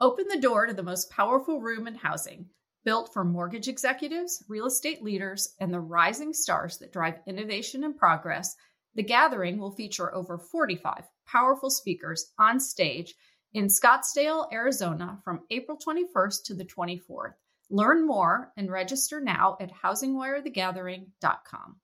Open the door to the most powerful room in housing, built for mortgage executives, real estate leaders, and the rising stars that drive innovation and progress. The gathering will feature over 45 powerful speakers on stage in Scottsdale, Arizona from April 21st to the 24th. Learn more and register now at housingwirethegathering.com.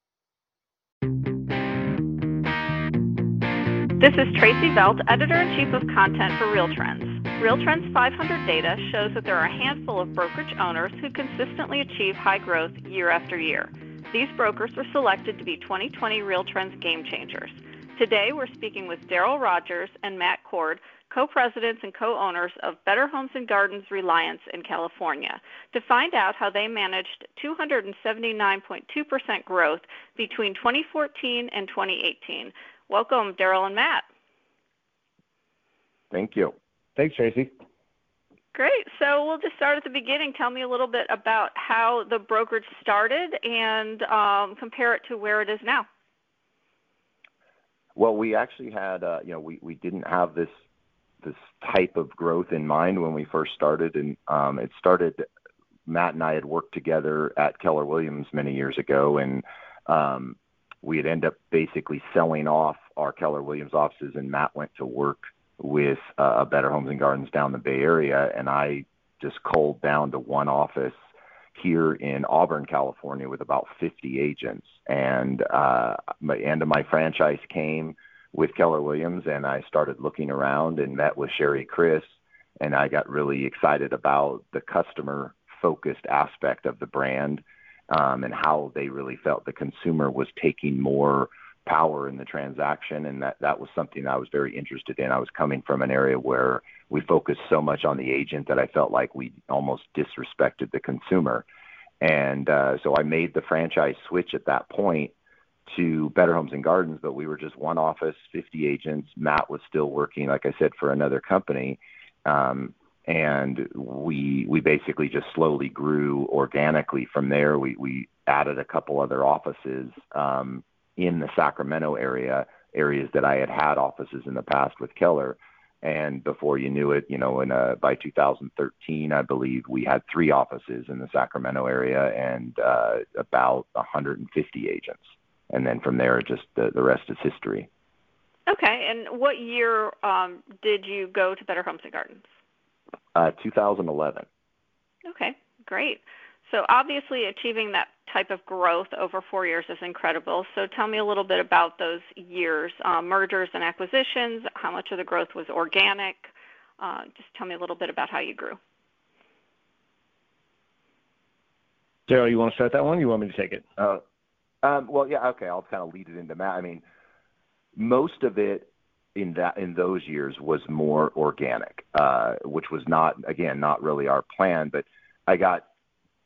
This is Tracy Velt, editor in chief of content for Real Trends. Real Trends 500 data shows that there are a handful of brokerage owners who consistently achieve high growth year after year. These brokers were selected to be 2020 Real Trends game changers. Today, we're speaking with Daryl Rogers and Matt Cord, co-presidents and co-owners of Better Homes and Gardens Reliance in California, to find out how they managed 279.2% growth between 2014 and 2018. Welcome, Daryl and Matt. Thank you. Thanks, Tracy. Great. So we'll just start at the beginning. Tell me a little bit about how the brokerage started and um, compare it to where it is now. Well, we actually had, uh, you know, we, we didn't have this this type of growth in mind when we first started, and um, it started. Matt and I had worked together at Keller Williams many years ago, and um, we had ended up basically selling off our Keller Williams offices, and Matt went to work with uh, Better Homes and Gardens down the Bay Area, and I just culled down to one office here in Auburn, California, with about 50 agents. And uh, my end of my franchise came with Keller Williams, and I started looking around and met with Sherry Chris, and I got really excited about the customer focused aspect of the brand um, and how they really felt the consumer was taking more power in the transaction and that that was something I was very interested in. I was coming from an area where we focused so much on the agent that I felt like we almost disrespected the consumer. And uh, so I made the franchise switch at that point to Better Homes and Gardens, but we were just one office, 50 agents. Matt was still working, like I said, for another company. Um, and we we basically just slowly grew organically from there. We we added a couple other offices um, in the Sacramento area, areas that I had had offices in the past with Keller. And before you knew it, you know, in uh, by 2013, I believe we had three offices in the Sacramento area and uh, about 150 agents. And then from there, just the, the rest is history. Okay. And what year um, did you go to Better Homes and Gardens? Uh, 2011. Okay, great. So obviously, achieving that type of growth over four years is incredible. So tell me a little bit about those years, uh, mergers and acquisitions. How much of the growth was organic? Uh, just tell me a little bit about how you grew. Daryl, you want to start that one? you want me to take it? Uh, um, well, yeah, okay. I'll kind of lead it into Matt. I mean, most of it in that in those years was more organic, uh, which was not again not really our plan. But I got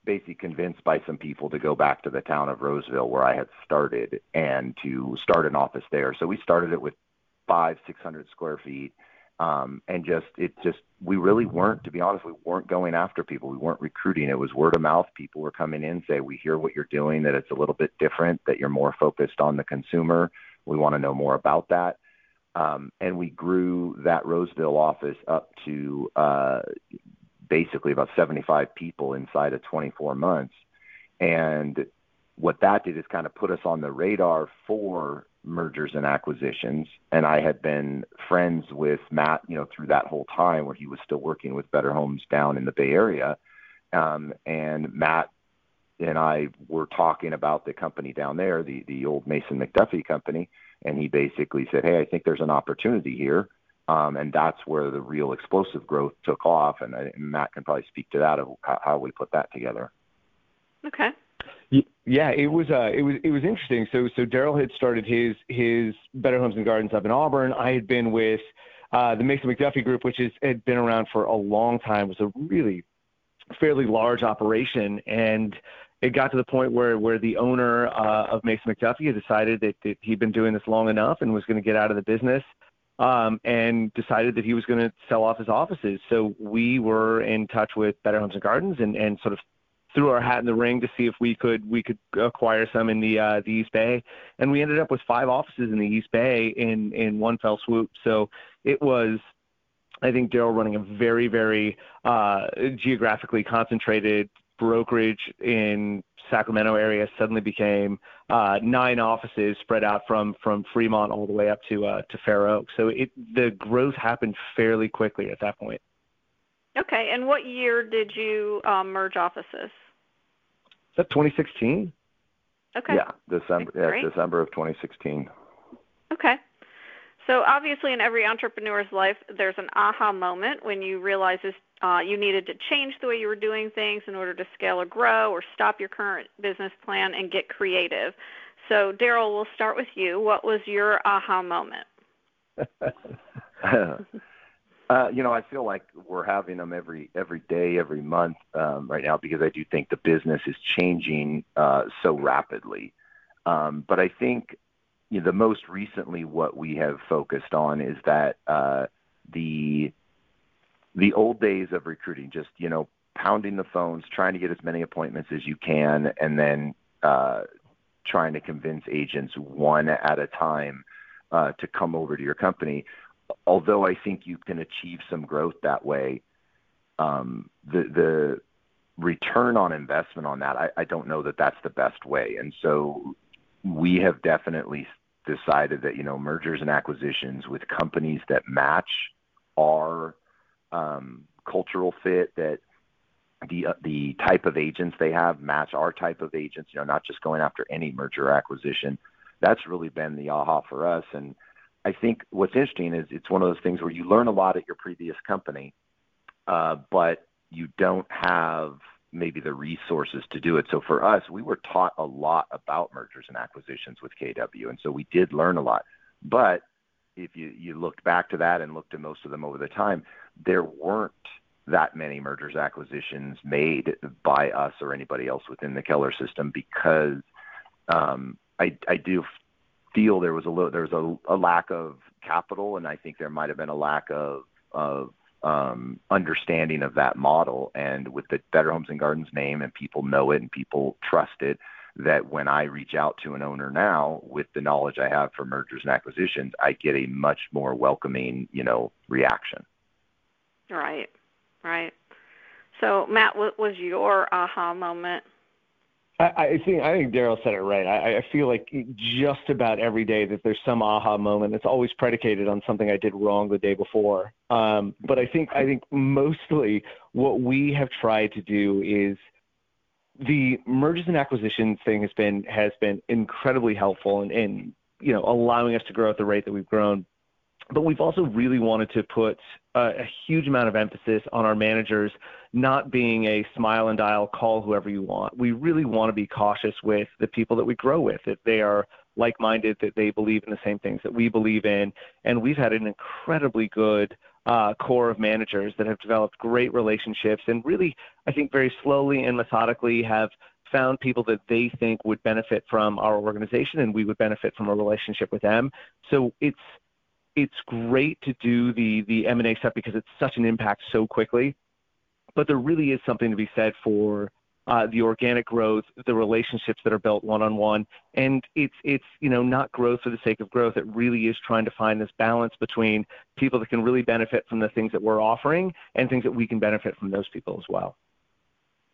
basically convinced by some people to go back to the town of Roseville where I had started and to start an office there. So we started it with five, six hundred square feet. Um, and just it just we really weren't to be honest we weren't going after people we weren't recruiting it was word of mouth people were coming in say we hear what you're doing that it's a little bit different that you're more focused on the consumer we want to know more about that um, and we grew that roseville office up to uh, basically about 75 people inside of 24 months. And what that did is kind of put us on the radar for mergers and acquisitions. And I had been friends with Matt, you know, through that whole time where he was still working with Better Homes down in the Bay Area. Um, and Matt and I were talking about the company down there, the the old Mason McDuffie company, and he basically said, "Hey, I think there's an opportunity here." Um, and that's where the real explosive growth took off. And, and Matt can probably speak to that of how we put that together. Okay. Yeah, it was uh, it was it was interesting. So so Daryl had started his his Better Homes and Gardens up in Auburn. I had been with uh, the Mason McDuffie Group, which is had been around for a long time. It was a really fairly large operation, and it got to the point where where the owner uh, of Mason McDuffie had decided that, that he'd been doing this long enough and was going to get out of the business um, and decided that he was going to sell off his offices. So we were in touch with Better Homes and Gardens and, and sort of threw our hat in the ring to see if we could we could acquire some in the uh, the East Bay, and we ended up with five offices in the East Bay in in one fell swoop. So it was I think Daryl running a very, very uh, geographically concentrated brokerage in Sacramento area suddenly became uh, nine offices spread out from from Fremont all the way up to uh, to Fair Oak. So it the growth happened fairly quickly at that point. Okay, and what year did you um, merge offices? Is that 2016? Okay. Yeah, December. Yeah, December of 2016. Okay. So obviously, in every entrepreneur's life, there's an aha moment when you realize this, uh, you needed to change the way you were doing things in order to scale or grow, or stop your current business plan and get creative. So, Daryl, we'll start with you. What was your aha moment? uh, you know, I feel like we're having them every every day, every month um, right now because I do think the business is changing uh, so rapidly. Um, but I think you know, the most recently what we have focused on is that uh, the the old days of recruiting, just you know, pounding the phones, trying to get as many appointments as you can, and then uh, trying to convince agents one at a time uh, to come over to your company. Although I think you can achieve some growth that way, um, the the return on investment on that, I, I don't know that that's the best way. And so we have definitely decided that you know mergers and acquisitions with companies that match our um, cultural fit, that the uh, the type of agents they have match our type of agents. You know, not just going after any merger acquisition. That's really been the aha for us. And I think what's interesting is it's one of those things where you learn a lot at your previous company, uh, but you don't have maybe the resources to do it. So for us, we were taught a lot about mergers and acquisitions with KW, and so we did learn a lot. But if you you looked back to that and looked at most of them over the time, there weren't that many mergers acquisitions made by us or anybody else within the Keller system because um, I I do feel there was a little there was a, a lack of capital, and I think there might have been a lack of of um, understanding of that model. And with the Better Homes and Gardens name, and people know it and people trust it, that when I reach out to an owner now with the knowledge I have for mergers and acquisitions, I get a much more welcoming, you know, reaction. Right, right. So, Matt, what was your aha moment? I, I think I think Daryl said it right. I, I feel like just about every day that there's some aha moment. It's always predicated on something I did wrong the day before. Um, but I think I think mostly what we have tried to do is the mergers and acquisitions thing has been has been incredibly helpful in, in you know allowing us to grow at the rate that we've grown. But we've also really wanted to put a, a huge amount of emphasis on our managers not being a smile and dial, call whoever you want. We really want to be cautious with the people that we grow with, that they are like minded, that they believe in the same things that we believe in. And we've had an incredibly good uh, core of managers that have developed great relationships and really, I think, very slowly and methodically have found people that they think would benefit from our organization and we would benefit from a relationship with them. So it's it's great to do the the M&A stuff because it's such an impact so quickly. But there really is something to be said for uh, the organic growth, the relationships that are built one on one, and it's it's you know not growth for the sake of growth. It really is trying to find this balance between people that can really benefit from the things that we're offering and things that we can benefit from those people as well.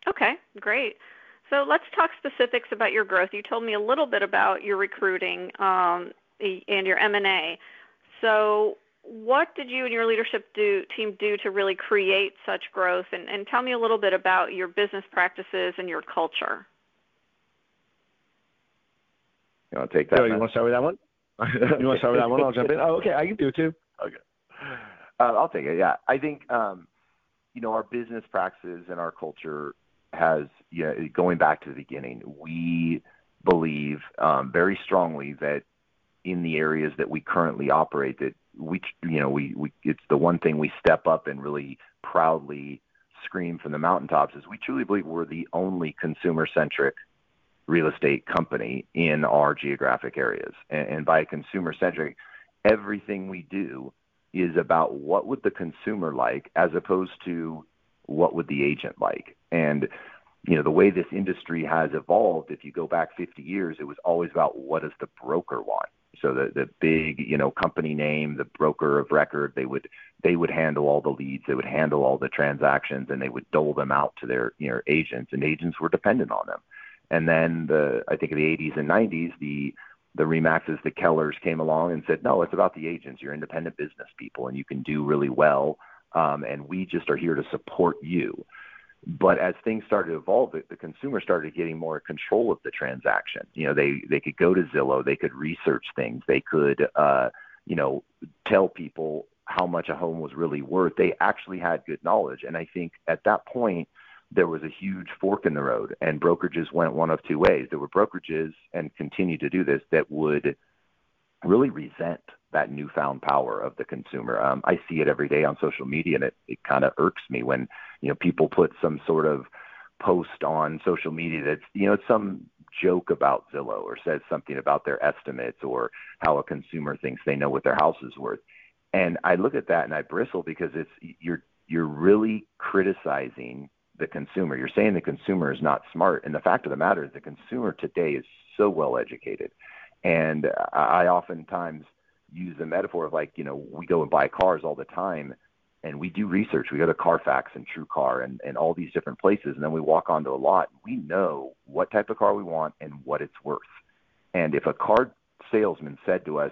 Okay, great. So let's talk specifics about your growth. You told me a little bit about your recruiting um, and your M&A. So, what did you and your leadership do, team do to really create such growth? And, and tell me a little bit about your business practices and your culture. You want to take that? you want to start with that one? you want to start with that one? I'll jump in. Oh, okay, I can do it too. Okay, uh, I'll take it. Yeah, I think um, you know our business practices and our culture has yeah going back to the beginning. We believe um, very strongly that in the areas that we currently operate that we you know we, we it's the one thing we step up and really proudly scream from the mountaintops is we truly believe we're the only consumer centric real estate company in our geographic areas. And, and by consumer centric everything we do is about what would the consumer like as opposed to what would the agent like. And you know the way this industry has evolved if you go back 50 years it was always about what does the broker want So the the big, you know, company name, the broker of record, they would they would handle all the leads, they would handle all the transactions, and they would dole them out to their you know agents, and agents were dependent on them. And then the I think in the 80s and 90s, the the Remaxes, the Kellers came along and said, no, it's about the agents. You're independent business people, and you can do really well. Um, and we just are here to support you. But as things started to evolve, the, the consumer started getting more control of the transaction. You know, they they could go to Zillow, they could research things, they could, uh, you know, tell people how much a home was really worth. They actually had good knowledge, and I think at that point there was a huge fork in the road, and brokerages went one of two ways. There were brokerages, and continue to do this, that would really resent that newfound power of the consumer. Um, I see it every day on social media, and it, it kind of irks me when you know people put some sort of post on social media that's you know some joke about Zillow or says something about their estimates or how a consumer thinks they know what their house is worth. And I look at that and I bristle because it's you're you're really criticizing the consumer. You're saying the consumer is not smart, and the fact of the matter is the consumer today is so well educated. And I oftentimes use the metaphor of like, you know, we go and buy cars all the time and we do research. We go to Carfax and TrueCar and, and all these different places, and then we walk onto a lot. We know what type of car we want and what it's worth. And if a car salesman said to us,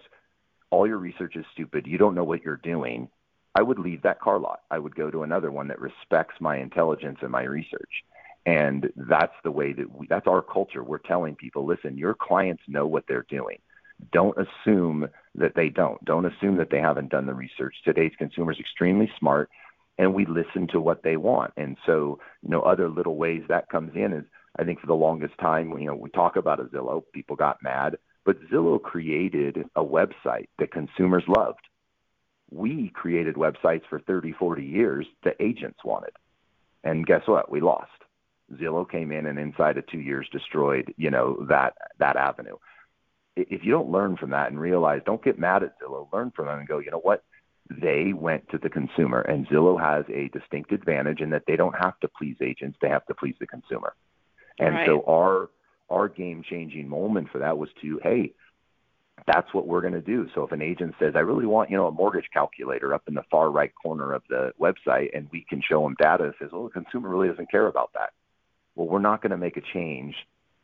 "All your research is stupid. You don't know what you're doing," I would leave that car lot. I would go to another one that respects my intelligence and my research. And that's the way that we, that's our culture. We're telling people, listen, your clients know what they're doing. Don't assume that they don't. Don't assume that they haven't done the research. Today's consumer is extremely smart, and we listen to what they want. And so, you know, other little ways that comes in is I think for the longest time, you know, we talk about a Zillow, people got mad, but Zillow created a website that consumers loved. We created websites for 30, 40 years that agents wanted. And guess what? We lost. Zillow came in and inside of two years destroyed, you know, that that avenue if you don't learn from that and realize, don't get mad at Zillow, learn from them and go, you know what? They went to the consumer, and Zillow has a distinct advantage in that they don't have to please agents; they have to please the consumer. And right. so our our game changing moment for that was to, hey, that's what we're going to do. So if an agent says, I really want, you know, a mortgage calculator up in the far right corner of the website, and we can show them data that says, well, the consumer really doesn't care about that. Well, we're not going to make a change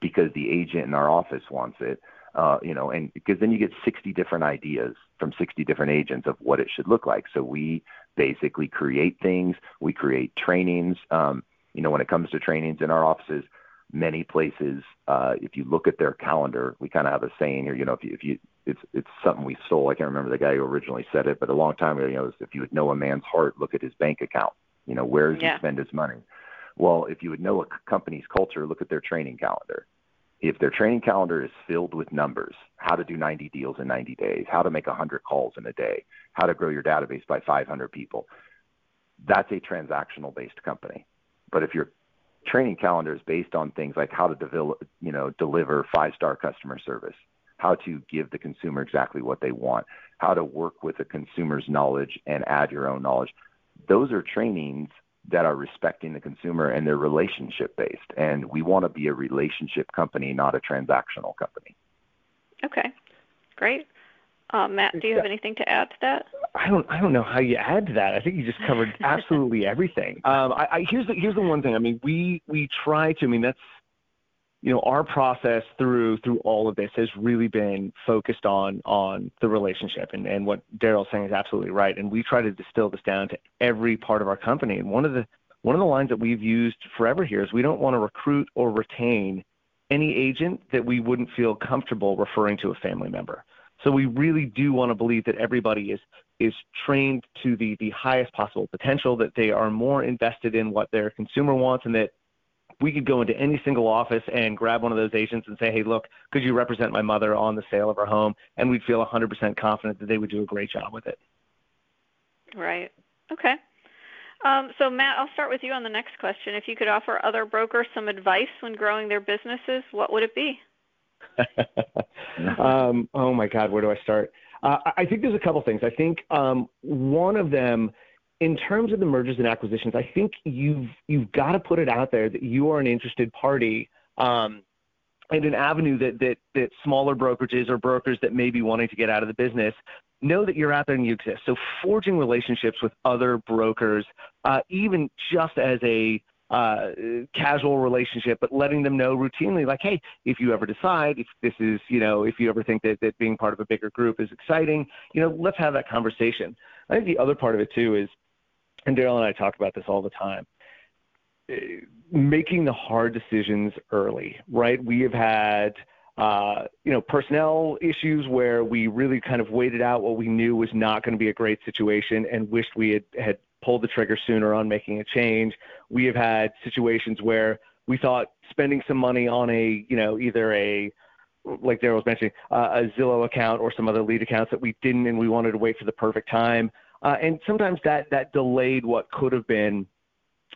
because the agent in our office wants it uh, you know, and because then you get 60 different ideas from 60 different agents of what it should look like. So we basically create things, we create trainings. Um, you know, when it comes to trainings in our offices, many places, uh, if you look at their calendar, we kind of have a saying here. You know, if you, if you it's it's something we stole. I can't remember the guy who originally said it, but a long time ago, you know, if you would know a man's heart, look at his bank account. You know, where does yeah. he spend his money? Well, if you would know a company's culture, look at their training calendar if their training calendar is filled with numbers, how to do 90 deals in 90 days, how to make 100 calls in a day, how to grow your database by 500 people, that's a transactional based company. But if your training calendar is based on things like how to develop, you know, deliver five star customer service, how to give the consumer exactly what they want, how to work with the consumer's knowledge and add your own knowledge, those are trainings that are respecting the consumer and they're relationship based. And we want to be a relationship company, not a transactional company. Okay, great. Uh, Matt, do you have anything to add to that? I don't. I don't know how you add to that. I think you just covered absolutely everything. Um, I, I, here's the here's the one thing. I mean, we we try to. I mean, that's you know our process through through all of this has really been focused on on the relationship. And and what Daryl's saying is absolutely right. And we try to distill this down to every part of our company. And one of the one of the lines that we've used forever here is we don't want to recruit or retain any agent that we wouldn't feel comfortable referring to a family member. So we really do want to believe that everybody is is trained to the the highest possible potential that they are more invested in what their consumer wants and that we could go into any single office and grab one of those agents and say, hey, look, could you represent my mother on the sale of her home? And we'd feel 100% confident that they would do a great job with it. Right. Okay. Um, so, Matt, I'll start with you on the next question. If you could offer other brokers some advice when growing their businesses, what would it be? um, oh my God, where do I start? Uh, I think there's a couple things. I think um, one of them in terms of the mergers and acquisitions, I think you've you've got to put it out there that you are an interested party um, and an avenue that, that, that smaller brokerages or brokers that may be wanting to get out of the business know that you're out there and you exist. So forging relationships with other brokers, uh, even just as a uh, casual relationship, but letting them know routinely, like, hey, if you ever decide, if this is, you know, if you ever think that, that being part of a bigger group is exciting, you know, let's have that conversation. I think the other part of it too is, and Daryl and I talk about this all the time making the hard decisions early, right? We have had, uh, you know, personnel issues where we really kind of waited out what we knew was not going to be a great situation and wished we had, had pulled the trigger sooner on making a change. We have had situations where we thought spending some money on a, you know, either a, like Daryl was mentioning, uh, a Zillow account or some other lead accounts that we didn't, and we wanted to wait for the perfect time. Uh, and sometimes that that delayed what could have been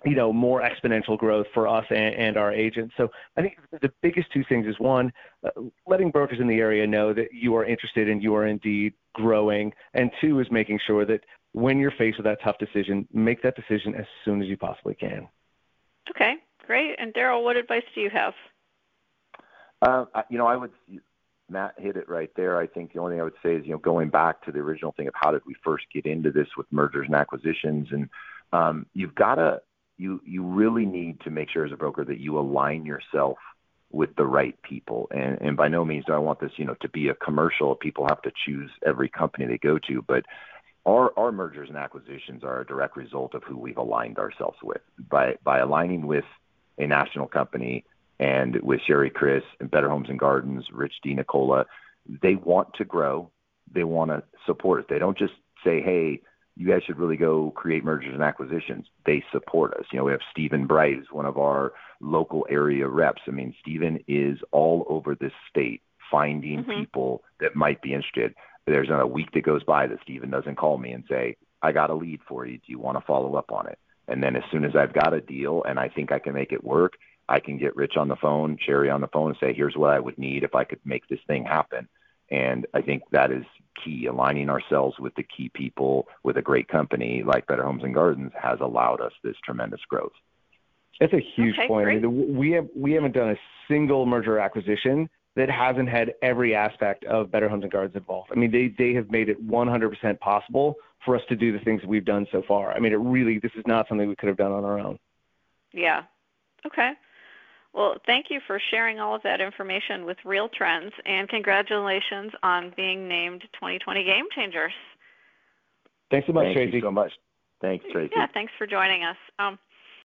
you know, more exponential growth for us and, and, our agents. So I think the biggest two things is one, uh, letting brokers in the area know that you are interested and you are indeed growing, and two is making sure that when you're faced with that tough decision, make that decision as soon as you possibly can. Okay, great. And Daryl, what advice do you have? Uh, you know, I would. Matt hit it right there. I think the only thing I would say is, you know, going back to the original thing of how did we first get into this with mergers and acquisitions, and um, you've got to you you really need to make sure as a broker that you align yourself with the right people. And and by no means do I want this, you know, to be a commercial. People have to choose every company they go to, but our our mergers and acquisitions are a direct result of who we've aligned ourselves with. By by aligning with a national company and with Sherry Chris and Better Homes and Gardens, Rich D. Nicola, they want to grow. They want to support us. They don't just say, hey, you guys should really go create mergers and acquisitions. They support us. You know, we have Stephen Bright, who's one of our local area reps. I mean, Stephen is all over this state finding mm-hmm. people that might be interested. There's not a week that goes by that Stephen doesn't call me and say, I got a lead for you. Do you want to follow up on it? And then as soon as I've got a deal and I think I can make it work, I can get Rich on the phone, Sherry on the phone, and say, here's what I would need if I could make this thing happen. And I think that is key. Aligning ourselves with the key people with a great company like Better Homes and Gardens has allowed us this tremendous growth. That's a huge okay, point. I mean, we have we haven't done a single merger acquisition that hasn't had every aspect of Better Homes and Gardens involved. I mean, they they have made it 100% possible for us to do the things that we've done so far. I mean, it really this is not something we could have done on our own. Yeah. Okay. Well, thank you for sharing all of that information with Real Trends, and congratulations on being named 2020 Game Changers. Thanks so much, Thank Tracy. you so much. Thanks, Tracy. Yeah, thanks for joining us. Um,